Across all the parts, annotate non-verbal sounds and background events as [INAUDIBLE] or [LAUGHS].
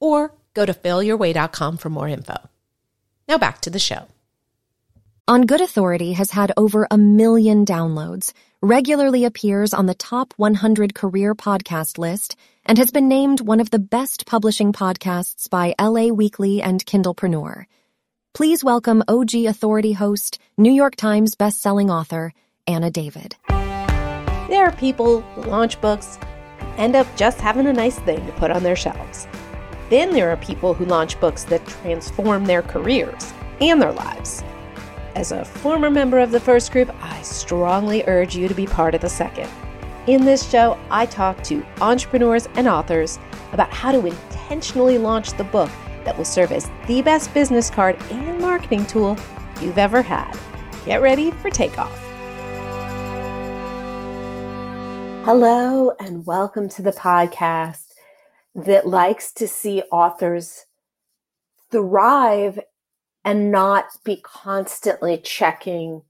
or go to failyourway.com for more info. Now back to the show. On Good Authority has had over a million downloads, regularly appears on the top 100 career podcast list, and has been named one of the best publishing podcasts by LA Weekly and Kindlepreneur. Please welcome OG Authority host, New York Times bestselling author, Anna David. There are people who launch books end up just having a nice thing to put on their shelves. Then there are people who launch books that transform their careers and their lives. As a former member of the first group, I strongly urge you to be part of the second. In this show, I talk to entrepreneurs and authors about how to intentionally launch the book that will serve as the best business card and marketing tool you've ever had. Get ready for takeoff. Hello, and welcome to the podcast that likes to see authors thrive and not be constantly checking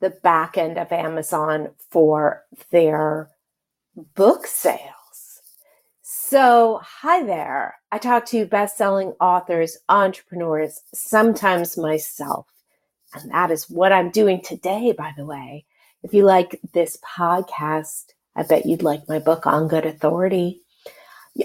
the back end of Amazon for their book sales. So, hi there. I talk to best-selling authors, entrepreneurs, sometimes myself. And that is what I'm doing today, by the way. If you like this podcast, I bet you'd like my book on good authority.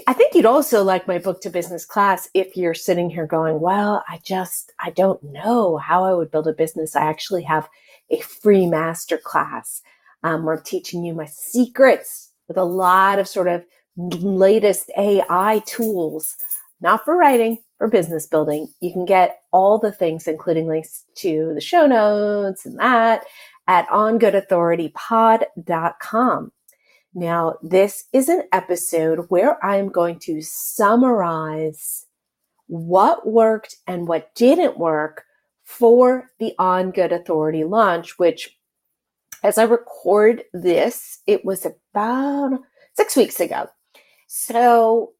I think you'd also like my book to business class if you're sitting here going, well, I just, I don't know how I would build a business. I actually have a free master class um, where I'm teaching you my secrets with a lot of sort of latest AI tools, not for writing, for business building. You can get all the things, including links to the show notes and that at ongoodauthoritypod.com. Now, this is an episode where I'm going to summarize what worked and what didn't work for the On Good Authority launch, which as I record this, it was about six weeks ago. So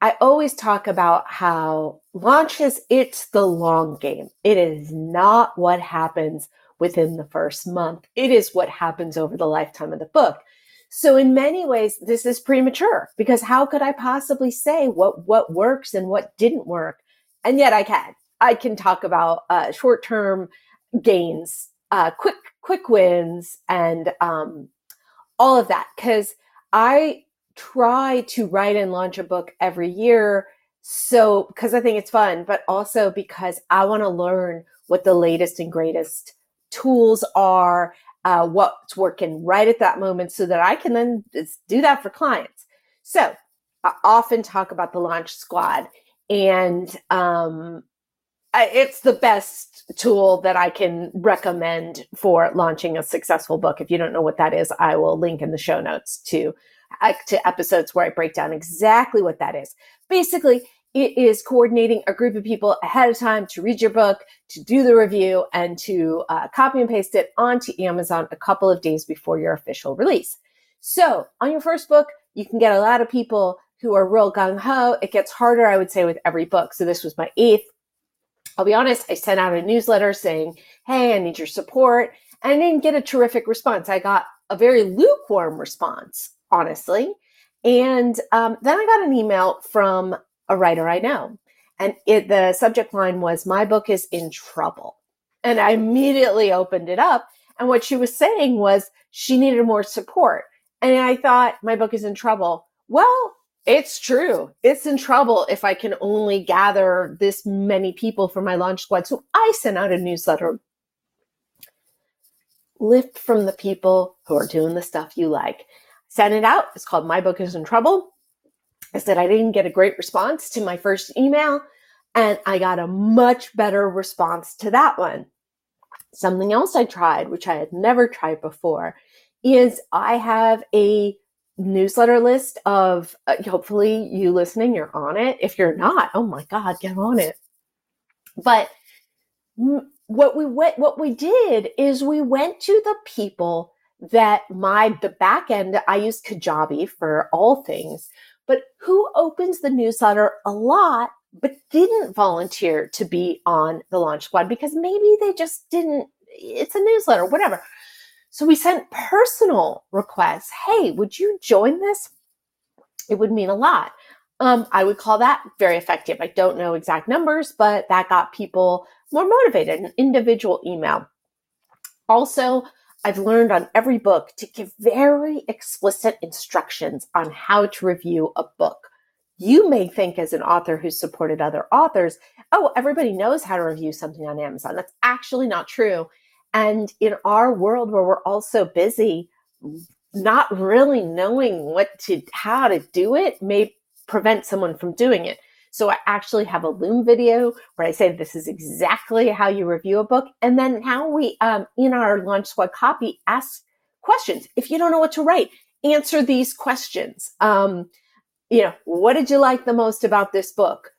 I always talk about how launches, it's the long game. It is not what happens within the first month. It is what happens over the lifetime of the book. So in many ways, this is premature because how could I possibly say what, what works and what didn't work? And yet I can. I can talk about uh, short-term gains, uh, quick, quick wins and um, all of that. Cause I try to write and launch a book every year. So, because I think it's fun, but also because I want to learn what the latest and greatest tools are uh, what's working right at that moment so that I can then do that for clients. So I often talk about the launch squad and um, it's the best tool that I can recommend for launching a successful book. If you don't know what that is, I will link in the show notes to uh, to episodes where I break down exactly what that is. Basically, it is coordinating a group of people ahead of time to read your book, to do the review, and to uh, copy and paste it onto Amazon a couple of days before your official release. So, on your first book, you can get a lot of people who are real gung ho. It gets harder, I would say, with every book. So, this was my eighth. I'll be honest, I sent out a newsletter saying, Hey, I need your support. And I didn't get a terrific response. I got a very lukewarm response, honestly. And um, then I got an email from a writer I know. And it, the subject line was, My book is in trouble. And I immediately opened it up. And what she was saying was she needed more support. And I thought, My book is in trouble. Well, it's true. It's in trouble if I can only gather this many people for my launch squad. So I sent out a newsletter. Lift from the people who are doing the stuff you like. Send it out. It's called My Book is in Trouble. I said I didn't get a great response to my first email, and I got a much better response to that one. Something else I tried, which I had never tried before, is I have a newsletter list of uh, hopefully you listening, you're on it. If you're not, oh my God, get on it. But what we went, what we did is we went to the people that my, the back end, I use Kajabi for all things, but who opens the newsletter a lot, but didn't volunteer to be on the launch squad because maybe they just didn't, it's a newsletter, whatever. So we sent personal requests. Hey, would you join this? It would mean a lot. Um, I would call that very effective. I don't know exact numbers, but that got people more motivated, an individual email. Also, I've learned on every book to give very explicit instructions on how to review a book. You may think, as an author who's supported other authors, oh, everybody knows how to review something on Amazon. That's actually not true. And in our world where we're all so busy, not really knowing what to, how to do it may prevent someone from doing it. So I actually have a Loom video where I say this is exactly how you review a book. And then how we, um, in our Launch Squad copy, ask questions. If you don't know what to write, answer these questions. Um, you know, what did you like the most about this book?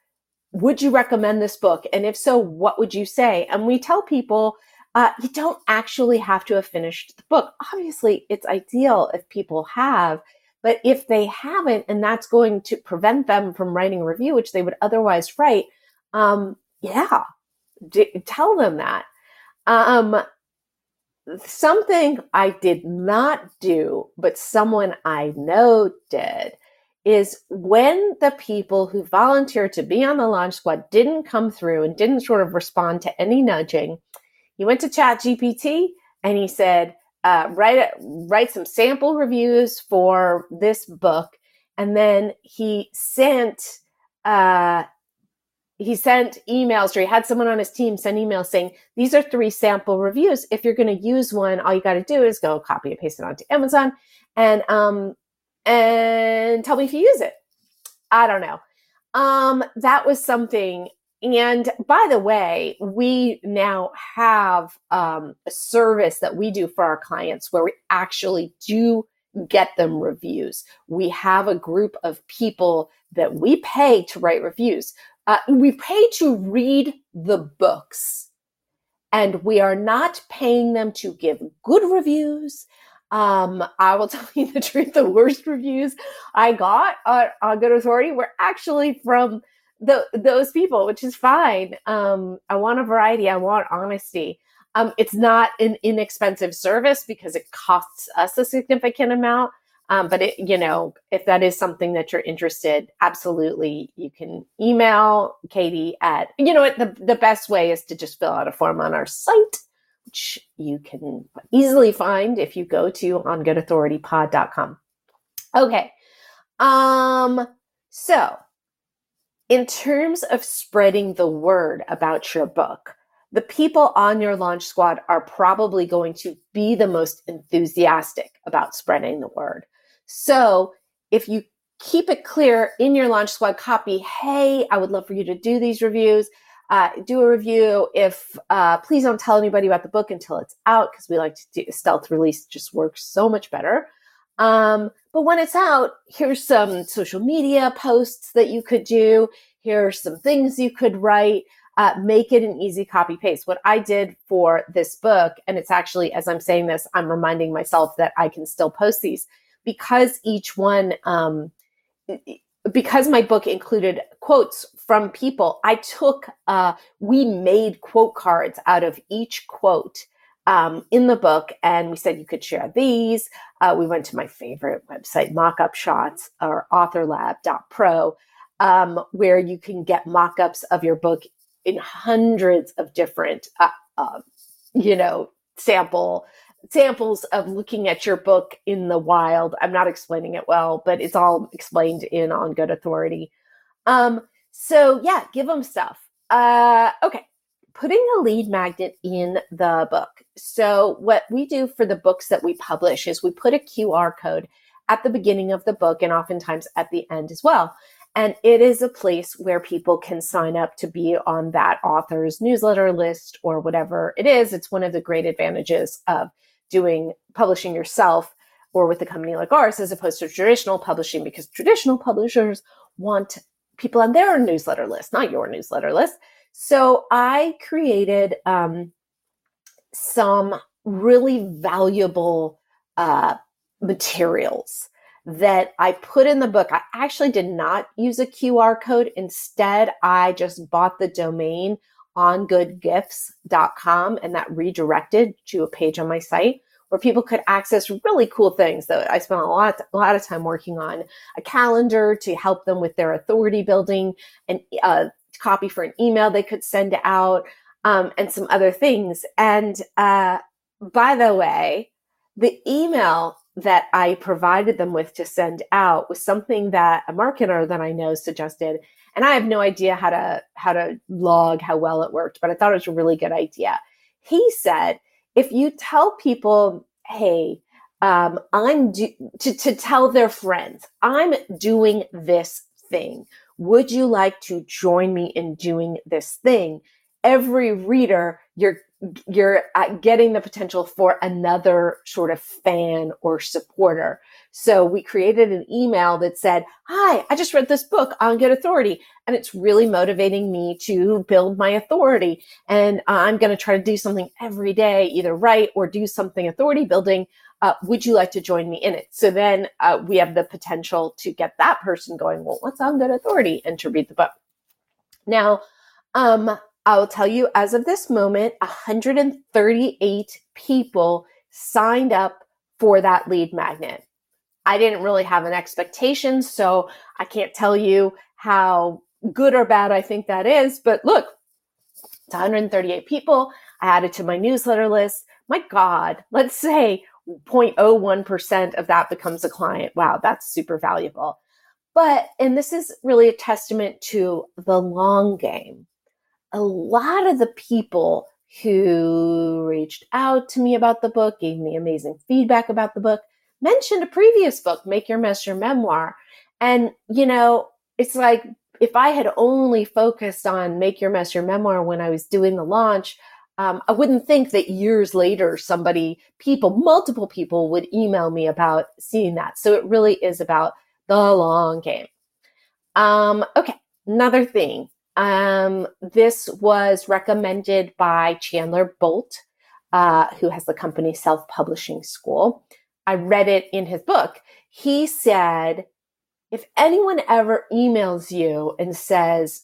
Would you recommend this book? And if so, what would you say? And we tell people, uh, you don't actually have to have finished the book. Obviously, it's ideal if people have, but if they haven't, and that's going to prevent them from writing a review, which they would otherwise write, um, yeah, d- tell them that. Um, something I did not do, but someone I know did, is when the people who volunteered to be on the launch squad didn't come through and didn't sort of respond to any nudging, he went to Chat GPT and he said, uh, write write some sample reviews for this book, and then he sent uh, he sent emails or he had someone on his team send emails saying these are three sample reviews. If you're going to use one, all you got to do is go copy and paste it onto Amazon and um and tell me if you use it. I don't know. Um, that was something and by the way, we now have um, a service that we do for our clients where we actually do get them reviews. We have a group of people that we pay to write reviews. Uh, we pay to read the books, and we are not paying them to give good reviews. Um, I will [LAUGHS] tell you the truth: the worst reviews I got on, on Good Authority were actually from the, those people, which is fine. Um, I want a variety. I want honesty. Um, it's not an inexpensive service because it costs us a significant amount. Um, but it, you know, if that is something that you're interested, absolutely, you can email Katie at. You know? The the best way is to just fill out a form on our site, which you can easily find if you go to ongoodauthoritypod.com. Okay. Um. So in terms of spreading the word about your book, the people on your launch squad are probably going to be the most enthusiastic about spreading the word. So if you keep it clear in your launch squad copy, hey, I would love for you to do these reviews. Uh, do a review. If uh, please don't tell anybody about the book until it's out because we like to do stealth release. Just works so much better. Um, but when it's out, here's some social media posts that you could do. Here are some things you could write. Uh, make it an easy copy paste. What I did for this book, and it's actually, as I'm saying this, I'm reminding myself that I can still post these because each one, um, because my book included quotes from people, I took, uh, we made quote cards out of each quote um, in the book, and we said you could share these. Uh, we went to my favorite website, Mockup Shots or AuthorLab.pro, um, where you can get mock-ups of your book in hundreds of different, uh, uh, you know, sample samples of looking at your book in the wild. I'm not explaining it well, but it's all explained in on Good Authority. Um, so yeah, give them stuff. Uh, okay, putting a lead magnet in the book. So, what we do for the books that we publish is we put a QR code at the beginning of the book and oftentimes at the end as well. And it is a place where people can sign up to be on that author's newsletter list or whatever it is. It's one of the great advantages of doing publishing yourself. or with a company like ours as opposed to traditional publishing because traditional publishers want people on their newsletter list, not your newsletter list. So I created um, some really valuable uh, materials that I put in the book. I actually did not use a QR code. Instead, I just bought the domain ongoodgifts.com and that redirected to a page on my site where people could access really cool things that I spent a lot, a lot of time working on a calendar to help them with their authority building and uh, copy for an email they could send out um, and some other things. And uh, by the way, the email that I provided them with to send out was something that a marketer that I know suggested. And I have no idea how to how to log how well it worked, but I thought it was a really good idea. He said, if you tell people, hey, um, I'm do- to, to tell their friends, I'm doing this thing. Would you like to join me in doing this thing? Every reader, you're you're getting the potential for another sort of fan or supporter. So we created an email that said, Hi, I just read this book on good authority and it's really motivating me to build my authority. And I'm going to try to do something every day, either write or do something authority building. Uh, would you like to join me in it? So then uh, we have the potential to get that person going, well, what's on good authority and to read the book. Now, um, I will tell you, as of this moment, 138 people signed up for that lead magnet. I didn't really have an expectation, so I can't tell you how good or bad I think that is. But look, it's 138 people. I added to my newsletter list. My God, let's say 0.01% of that becomes a client. Wow, that's super valuable. But, and this is really a testament to the long game a lot of the people who reached out to me about the book, gave me amazing feedback about the book, mentioned a previous book, Make Your Mess Your Memoir. And, you know, it's like if I had only focused on Make Your Mess Your Memoir when I was doing the launch, um, I wouldn't think that years later, somebody, people, multiple people would email me about seeing that. So it really is about the long game. Um, okay, another thing um, this was recommended by Chandler Bolt, uh, who has the company Self Publishing School. I read it in his book. He said, if anyone ever emails you and says,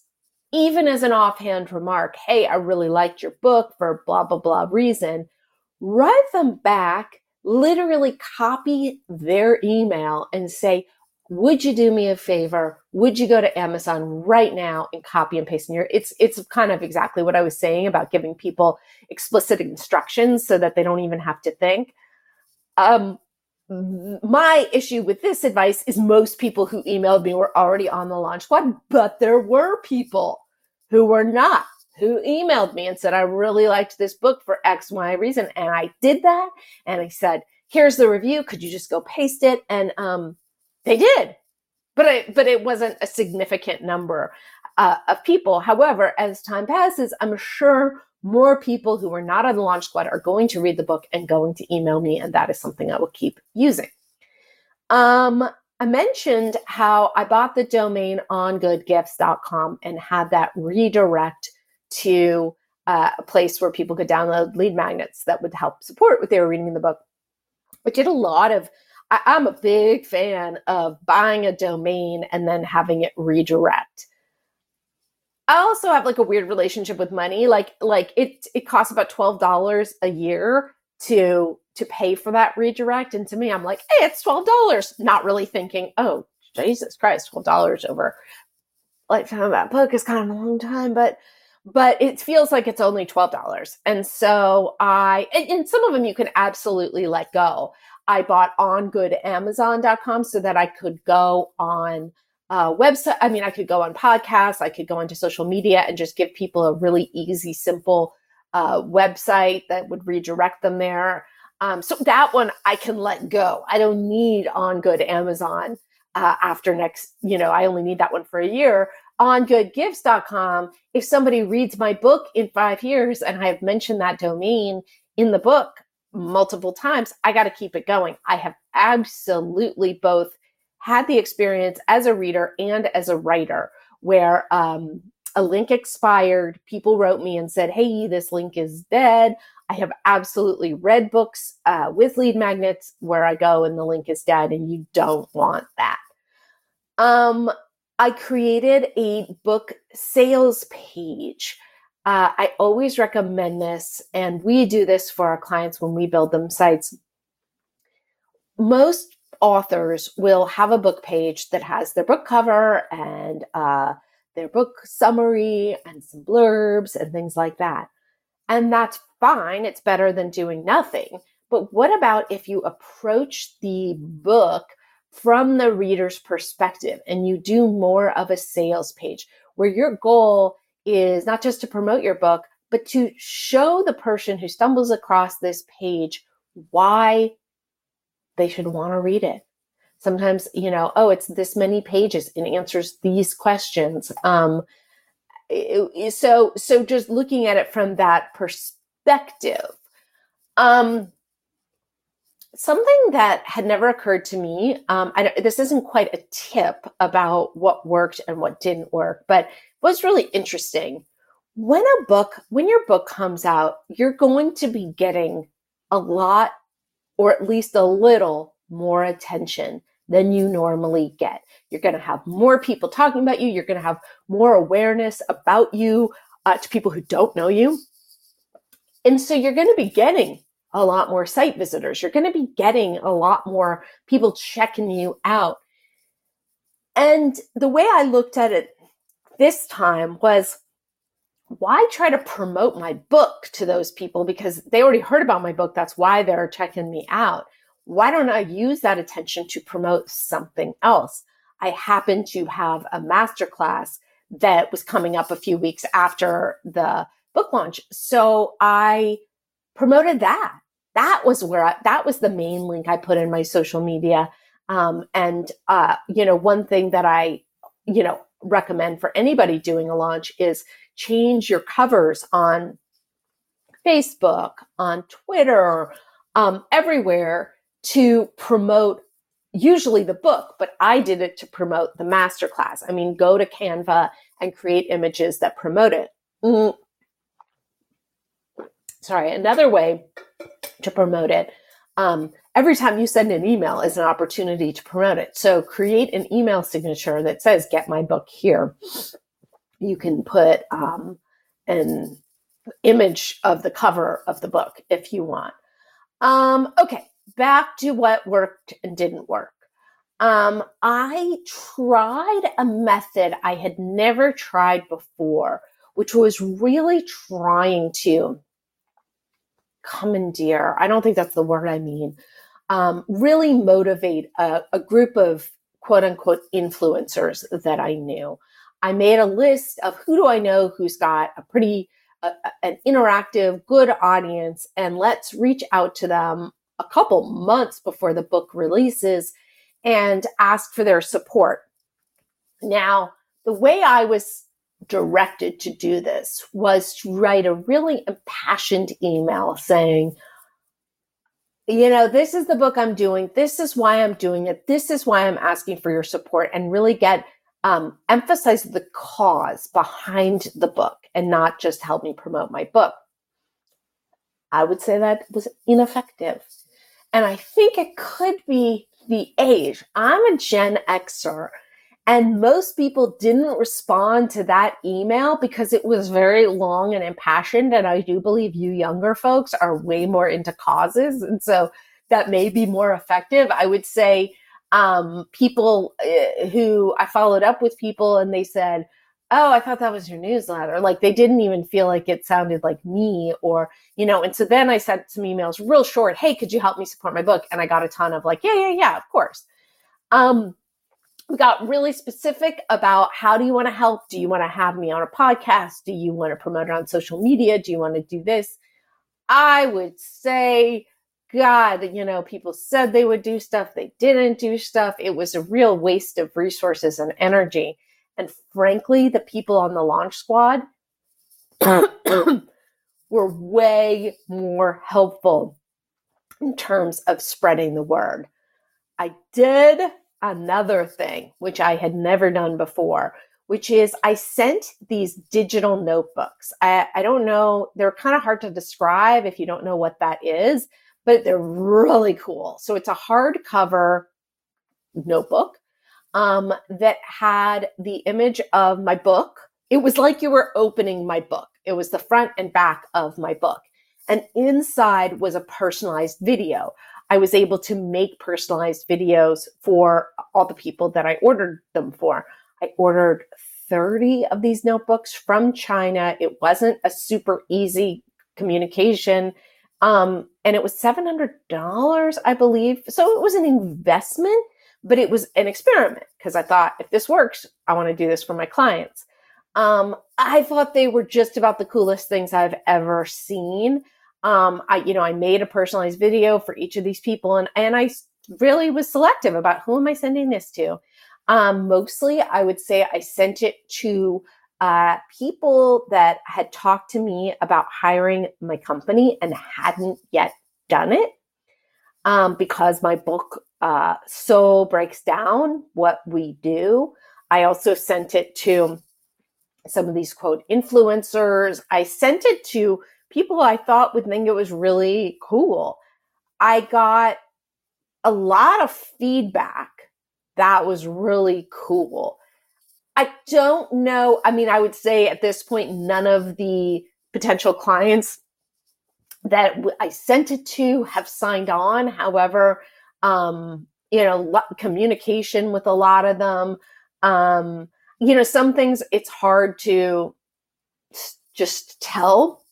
even as an offhand remark, hey, I really liked your book for blah, blah, blah reason, write them back, literally copy their email and say, would you do me a favor? Would you go to Amazon right now and copy and paste in your it's it's kind of exactly what I was saying about giving people explicit instructions so that they don't even have to think. Um my issue with this advice is most people who emailed me were already on the launch squad, but there were people who were not, who emailed me and said, I really liked this book for X, Y reason. And I did that. And I said, here's the review. Could you just go paste it? And um, they did, but I, but it wasn't a significant number uh, of people. However, as time passes, I'm sure more people who are not on the launch squad are going to read the book and going to email me, and that is something I will keep using. Um, I mentioned how I bought the domain on ongoodgifts.com and had that redirect to uh, a place where people could download lead magnets that would help support what they were reading in the book. I did a lot of I, I'm a big fan of buying a domain and then having it redirect. I also have like a weird relationship with money. Like like it it costs about twelve dollars a year to to pay for that redirect. And to me, I'm like, hey, it's twelve dollars. Not really thinking, oh Jesus Christ, twelve dollars over lifetime that book is kind of a long time, but but it feels like it's only twelve dollars. And so I and, and some of them you can absolutely let go. I bought on goodamazon.com so that I could go on uh, website. I mean, I could go on podcasts, I could go into social media and just give people a really easy, simple uh, website that would redirect them there. Um, so that one I can let go. I don't need on good Amazon uh, after next, you know, I only need that one for a year. On goodgifts.com, if somebody reads my book in five years and I have mentioned that domain in the book, multiple times, I got to keep it going. I have absolutely both had the experience as a reader and as a writer where um, a link expired. People wrote me and said, Hey, this link is dead. I have absolutely read books uh, with lead magnets where I go and the link is dead, and you don't want that. Um, I created a book sales page. Uh, I always recommend this, and we do this for our clients when we build them sites. Most authors will have a book page that has their book cover and uh, their book summary and some blurbs and things like that. And that's fine. It's better than doing nothing. But what about if you approach the book from the reader's perspective and you do more of a sales page where your goal is not just to promote your book, but to show the person who stumbles across this page why they should want to read it. Sometimes, you know, oh, it's this many pages and answers these questions. Um, so, so just looking at it from that perspective. Um, something that had never occurred to me um, I, this isn't quite a tip about what worked and what didn't work but was really interesting when a book when your book comes out you're going to be getting a lot or at least a little more attention than you normally get you're going to have more people talking about you you're going to have more awareness about you uh, to people who don't know you and so you're going to be getting a lot more site visitors. You're going to be getting a lot more people checking you out. And the way I looked at it this time was why try to promote my book to those people because they already heard about my book. That's why they're checking me out. Why don't I use that attention to promote something else? I happen to have a masterclass that was coming up a few weeks after the book launch. So I promoted that. That was where I, that was the main link I put in my social media. Um, and uh, you know, one thing that I you know recommend for anybody doing a launch is change your covers on Facebook, on Twitter, um, everywhere to promote usually the book, but I did it to promote the masterclass. I mean, go to Canva and create images that promote it. Mm, sorry, another way to promote it. Um, every time you send an email is an opportunity to promote it. So create an email signature that says, get my book here. You can put um, an image of the cover of the book if you want. Um, okay, back to what worked and didn't work. Um, I tried a method I had never tried before, which was really trying to commandeer, I don't think that's the word I mean, um, really motivate a, a group of quote unquote influencers that I knew. I made a list of who do I know who's got a pretty an interactive, good audience, and let's reach out to them a couple months before the book releases and ask for their support. Now, the way I was directed to do this was to write a really impassioned email saying, you know, this is the book I'm doing. This is why I'm doing it. This is why I'm asking for your support and really get um, emphasize the cause behind the book and not just help me promote my book. I would say that was ineffective. And I think it could be the age. I'm a Gen Xer and most people didn't respond to that email because it was very long and impassioned. And I do believe you younger folks are way more into causes. And so that may be more effective. I would say um, people uh, who I followed up with people and they said, Oh, I thought that was your newsletter. Like they didn't even feel like it sounded like me or, you know, and so then I sent some emails real short. Hey, could you help me support my book? And I got a ton of like, yeah, yeah, yeah, of course. Um, we got really specific about how do you want to help? Do you mm-hmm. want to have me on a podcast? Do you want to promote it on social media? Do you want to do this? I would say, God, you know, people said they would do stuff, they didn't do stuff. It was a real waste of resources and energy. And frankly, the people on the launch squad [COUGHS] were way more helpful in terms of spreading the word. I did another thing, which I had never done before, which is I sent these digital notebooks. I, I don't know, they're kind of hard to describe if you don't know what that is, but they're really cool. So it's a hardcover notebook um, that had the image of my book. It was like you were opening my book. It was the front and back of my book. And inside was a personalized video. I was able to make personalized videos for all the people that I ordered them for. I ordered 30 of these notebooks from China. It wasn't a super easy communication. Um, and it was $700, I believe. So it was an investment, but it was an experiment because I thought if this works, I want to do this for my clients. Um, I thought they were just about the coolest things I've ever seen um, I, you know, I made a personalized video for each of these people and, and I really was selective about who am I sending this to. Um, mostly I would say I sent it to uh, people that had talked to me about hiring my company and hadn't yet done it. Um, because my book uh, so breaks down what we do. I also sent it to some of these quote influencers. I sent it to people I thought would think it was really cool. I got a lot of feedback that was really cool. I don't know. I mean, I would say at this point, none of the potential clients that I sent it to have signed on. However, um, you know, communication with a lot of them. Um, you know, some things it's hard to just tell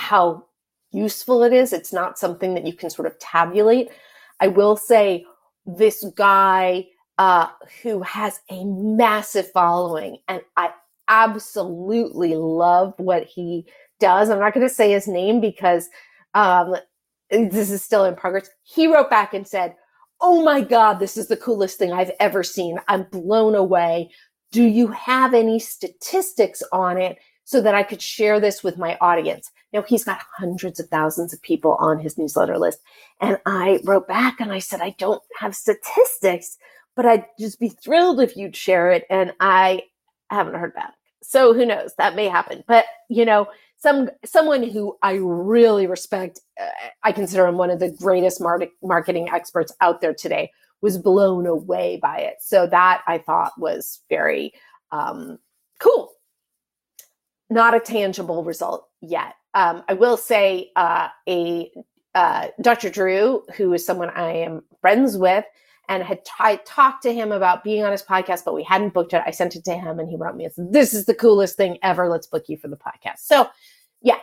how useful it is. It's not something that you can sort of tabulate. I will say this guy uh, who has a massive following, and I absolutely love what he does. I'm not going to say his name because um, this is still in progress. He wrote back and said, Oh my God, this is the coolest thing I've ever seen. I'm blown away. Do you have any statistics on it so that I could share this with my audience? Now he's got hundreds of thousands of people on his newsletter list. And I wrote back and I said, I don't have statistics, but I'd just be thrilled if you'd share it. And I haven't heard back. So who knows? That may happen. But, you know, some someone who I really respect, uh, I consider him one of the greatest mar- marketing experts out there today, was blown away by it. So that I thought was very um, cool. Not a tangible result yet. Um, I will say uh, a uh, Dr. Drew, who is someone I am friends with, and had talked to him about being on his podcast, but we hadn't booked it. I sent it to him, and he wrote me said, "This is the coolest thing ever. Let's book you for the podcast." So, yeah,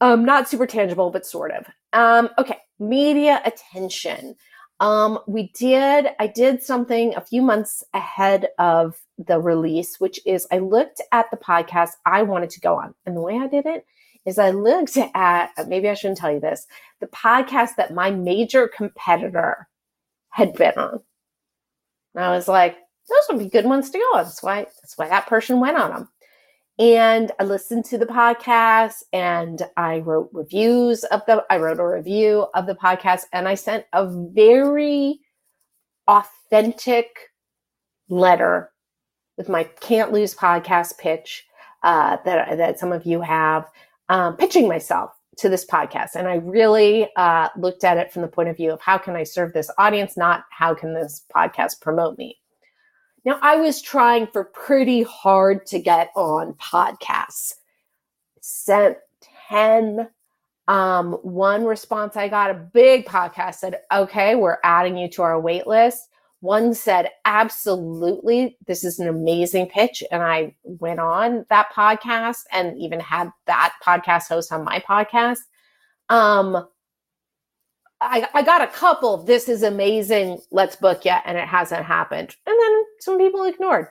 um, not super tangible, but sort of. Um, okay, media attention. Um, we did. I did something a few months ahead of the release, which is I looked at the podcast I wanted to go on, and the way I did it is I looked [LAUGHS] at, maybe I shouldn't tell you this, the podcast that my major competitor had been on. And I was like, those would be good ones to go on. That's why, that's why that person went on them. And I listened to the podcast and I wrote reviews of the, I wrote a review of the podcast and I sent a very authentic letter with my can't lose podcast pitch uh, that, that some of you have um, pitching myself to this podcast. And I really uh, looked at it from the point of view of how can I serve this audience, not how can this podcast promote me. Now, I was trying for pretty hard to get on podcasts. Sent 10. Um, one response I got, a big podcast said, okay, we're adding you to our wait list. One said, absolutely, this is an amazing pitch. And I went on that podcast and even had that podcast host on my podcast. Um, I, I got a couple, this is amazing, let's book yet, and it hasn't happened. And then some people ignored.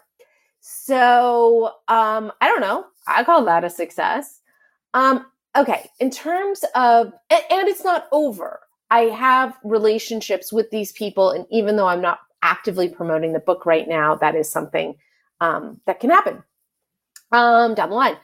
So um, I don't know. I call that a success. Um, okay, in terms of, and, and it's not over. I have relationships with these people, and even though I'm not actively promoting the book right now, that is something um, that can happen um, down the line.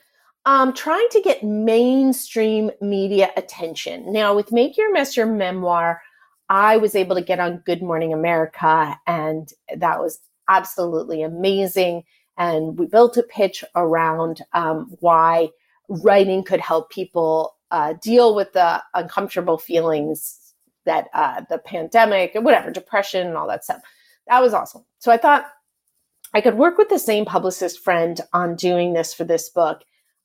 um, trying to get mainstream media attention. Now, with Make Your Mess Your Memoir, I was able to get on Good Morning America, and that was absolutely amazing. And we built a pitch around um, why writing could help people uh, deal with the uncomfortable feelings that uh, the pandemic and whatever, depression and all that stuff. That was awesome. So I thought I could work with the same publicist friend on doing this for this book.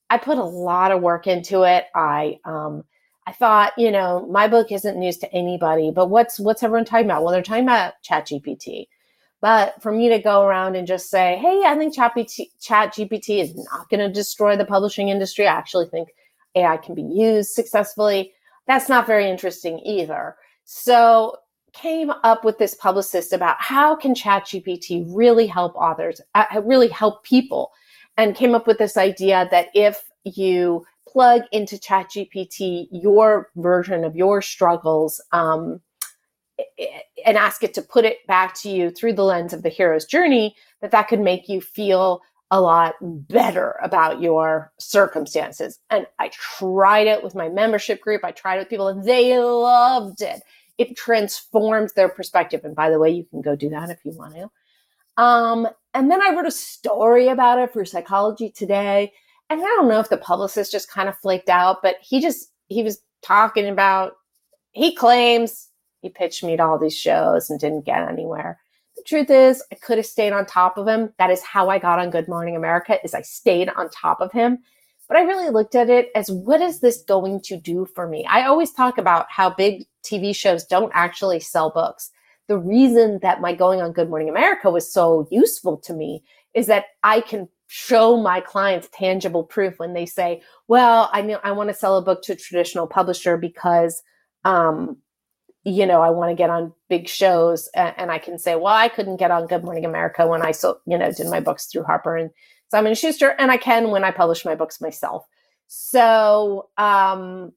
I put a lot of work into it. I um, I thought, you know, my book isn't news to anybody, but what's what's everyone talking about? Well, they're talking about ChatGPT. But for me to go around and just say, hey, I think ChatGPT is not going to destroy the publishing industry. I actually think AI can be used successfully. That's not very interesting either. So came up with this publicist about how can ChatGPT really help authors, uh, really help people, and came up with this idea that if you plug into ChatGPT your version of your struggles um, and ask it to put it back to you through the lens of the hero's journey, that that could make you feel a lot better about your circumstances. And I tried it with my membership group. I tried it with people and they loved it. It transforms their perspective. And by the way, you can go do that if you want to. Um, and then I wrote a story about it for Psychology Today. And I don't know if the publicist just kind of flaked out, but he just, he was talking about, he claims he pitched me to all these shows and didn't get anywhere. The truth is, I could have stayed on top of him. That is how I got on Good Morning America is I stayed on top of him. But I really looked at it as what is this going to do for me? I always talk about how big TV shows don't actually sell books. The reason that my going on Good Morning America was so useful to me is that I can show my clients tangible proof when they say, "Well, I know I want to sell a book to a traditional publisher because um, you know, I want to get on big shows and, and, I can say, well, I couldn't get on Good Morning America when I so, you know, did my books through Harper and Simon Schuster and I can when I publish my books myself. So, um,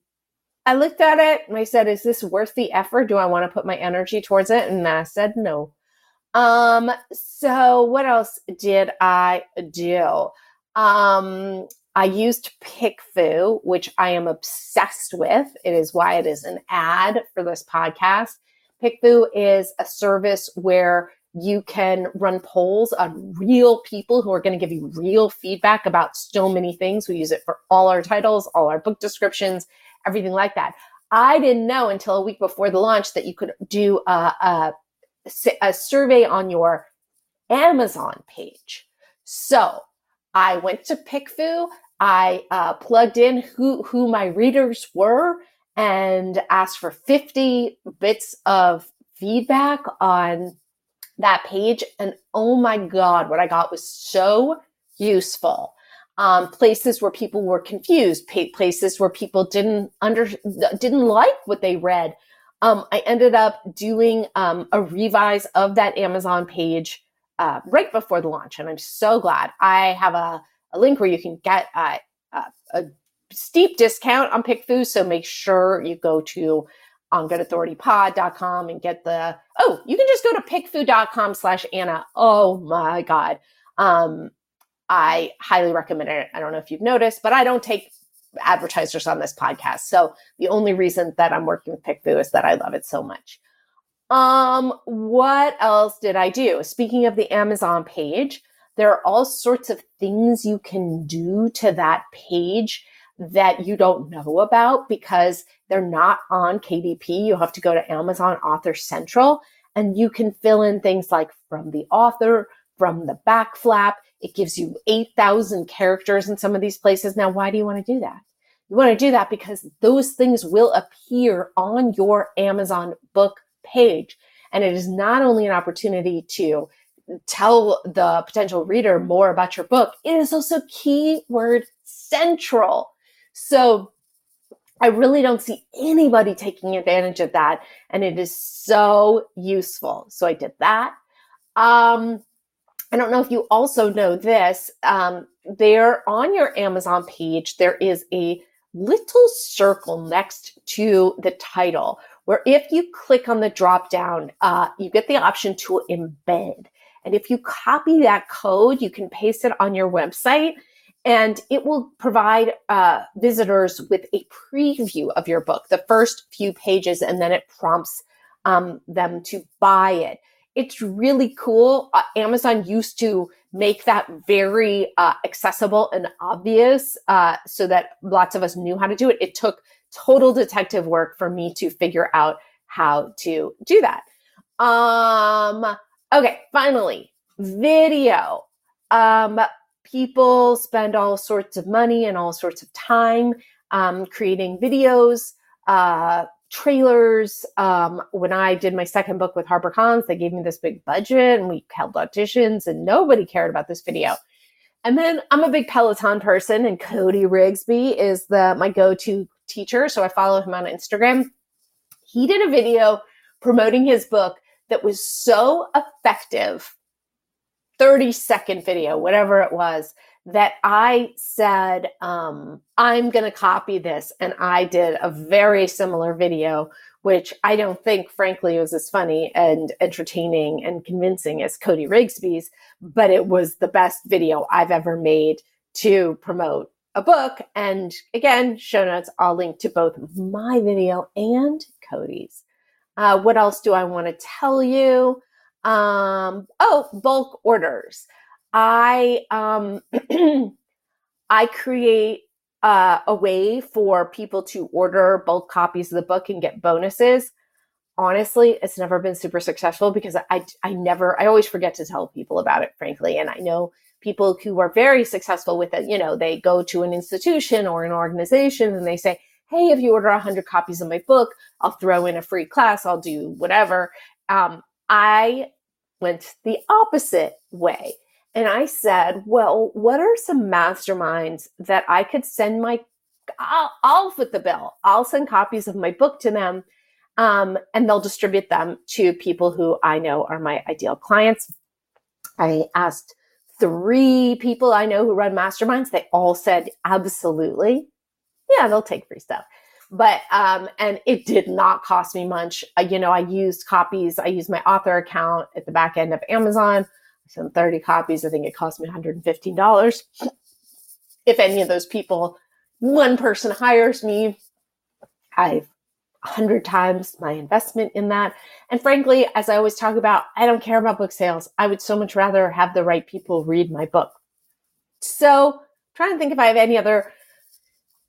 I looked at it and I said, is this worth the effort? Do I want to put my energy towards it? And I said, no. Um, so what else did I do? Um, I used PickFu, which I am obsessed with. It is why it is an ad for this podcast. PickFu is a service where you can run polls on real people who are going to give you real feedback about so many things. We use it for all our titles, all our book descriptions, everything like that. I didn't know until a week before the launch that you could do a, a, a survey on your Amazon page. So I went to PickFu. I uh, plugged in who, who my readers were and asked for 50 bits of feedback on that page. And oh my God, what I got was so useful. Um, places where people were confused, places where people didn't under, didn't like what they read. Um, I ended up doing um, a revise of that Amazon page uh, right before the launch, and I'm so glad. I have a a link where you can get uh, uh, a steep discount on PickFu. So make sure you go to ongoodauthoritypod.com and get the, oh, you can just go to pickfu.com slash Anna. Oh my God. Um, I highly recommend it. I don't know if you've noticed, but I don't take advertisers on this podcast. So the only reason that I'm working with PickFu is that I love it so much. Um, what else did I do? Speaking of the Amazon page, there are all sorts of things you can do to that page that you don't know about because they're not on KDP. You have to go to Amazon Author Central and you can fill in things like from the author, from the back flap. It gives you 8,000 characters in some of these places. Now, why do you want to do that? You want to do that because those things will appear on your Amazon book page. And it is not only an opportunity to tell the potential reader more about your book, it is also keyword central. So I really don't see anybody taking advantage of that. And it is so useful. So I did that. Um, I don't know if you also know this. Um, there on your Amazon page, there is a little circle next to the title where if you click on the drop down, uh, you get the option to embed. And if you copy that code, you can paste it on your website and it will provide uh, visitors with a preview of your book, the first few pages, and then it prompts um, them to buy it. It's really cool. Uh, Amazon used to make that very uh, accessible and obvious uh, so that lots of us knew how to do it. It took total detective work for me to figure out how to do that. Um, okay, finally, video. Um, people spend all sorts of money and all sorts of time um, creating videos, uh, trailers. Um, when I did my second book with HarperCollins, they gave me this big budget and we held auditions, and nobody cared about this video. And then I'm a big Peloton person, and Cody Rigsby is the my go-to teacher, so I follow him on Instagram. He did a video promoting his book that was so effective 30 second video, whatever it was, that I said, um, I'm going to copy this. And I did a very similar video, which I don't think, frankly, was as funny and entertaining and convincing as Cody Rigsby's, but it was the best video I've ever made to promote a book. And again, show notes, I'll link to both my video and Cody's. Uh, what else do I want to tell you? Um, oh, bulk orders. I um, [CLEARS THROAT] I create uh, a way for people to order bulk copies of the book and get bonuses. Honestly, it's never been super successful because I I never I always forget to tell people about it, frankly. And I know people who are very successful with it. You know, they go to an institution or an organization and they say, "Hey, if you order 100 copies of my book, I'll throw in a free class. I'll do whatever." Um, I went the opposite way. And I said, well, what are some masterminds that I could send my, I'll, I'll foot the bill. I'll send copies of my book to them um, and they'll distribute them to people who I know are my ideal clients. I asked three people I know who run masterminds. They all said, absolutely. Yeah, they'll take free stuff but um and it did not cost me much. Uh, you know i used copies. I used my author account at the back end of amazon. I sent 30 copies. I think it cost me $115 if any of those people one person hires me i've 100 times my investment in that. And frankly as i always talk about i don't care about book sales. I would so much rather have the right people read my book. So trying to think if i have any other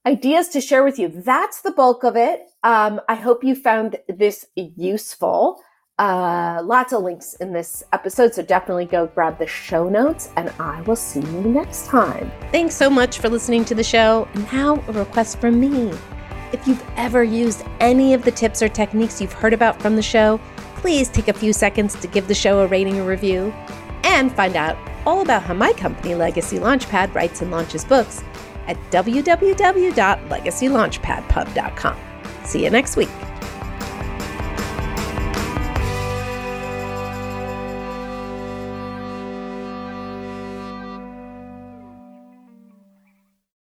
ideas to share with you. That's the bulk of it. Um, I hope you found this useful. Uh, lots of links in this episode, so definitely go grab the show notes, and I will see you next time. Thanks so much for listening to the show. And now, a request from me. If you've ever used any of the tips or techniques you've heard about from the show, please take a few seconds to give the show a rating or review and find out all about how my company, Legacy Launchpad, writes and launches books at www.legacylaunchpadpub.com. See you next week.